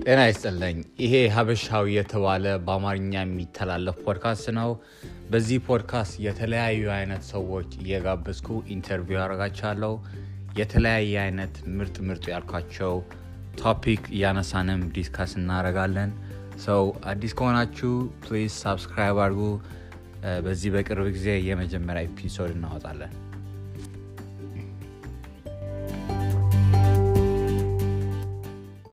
ጤና ይስጥልኝ። ይሄ ሀበሻዊ የተባለ በአማርኛ የሚተላለፍ ፖድካስት ነው። በዚህ ፖድካስት የተለያዩ አይነት ሰዎች እየጋበዝኩ interview አደርጋቸዋለሁ። የተለያየ አይነት ምርጥ ምርጡ ያልኳቸው topic እያነሳንም discuss እናደርጋለን። ሰው አዲስ ከሆናችሁ please subscribe አድርጉ። በዚህ በቅርብ ጊዜ የመጀመሪያ episode እናወጣለን።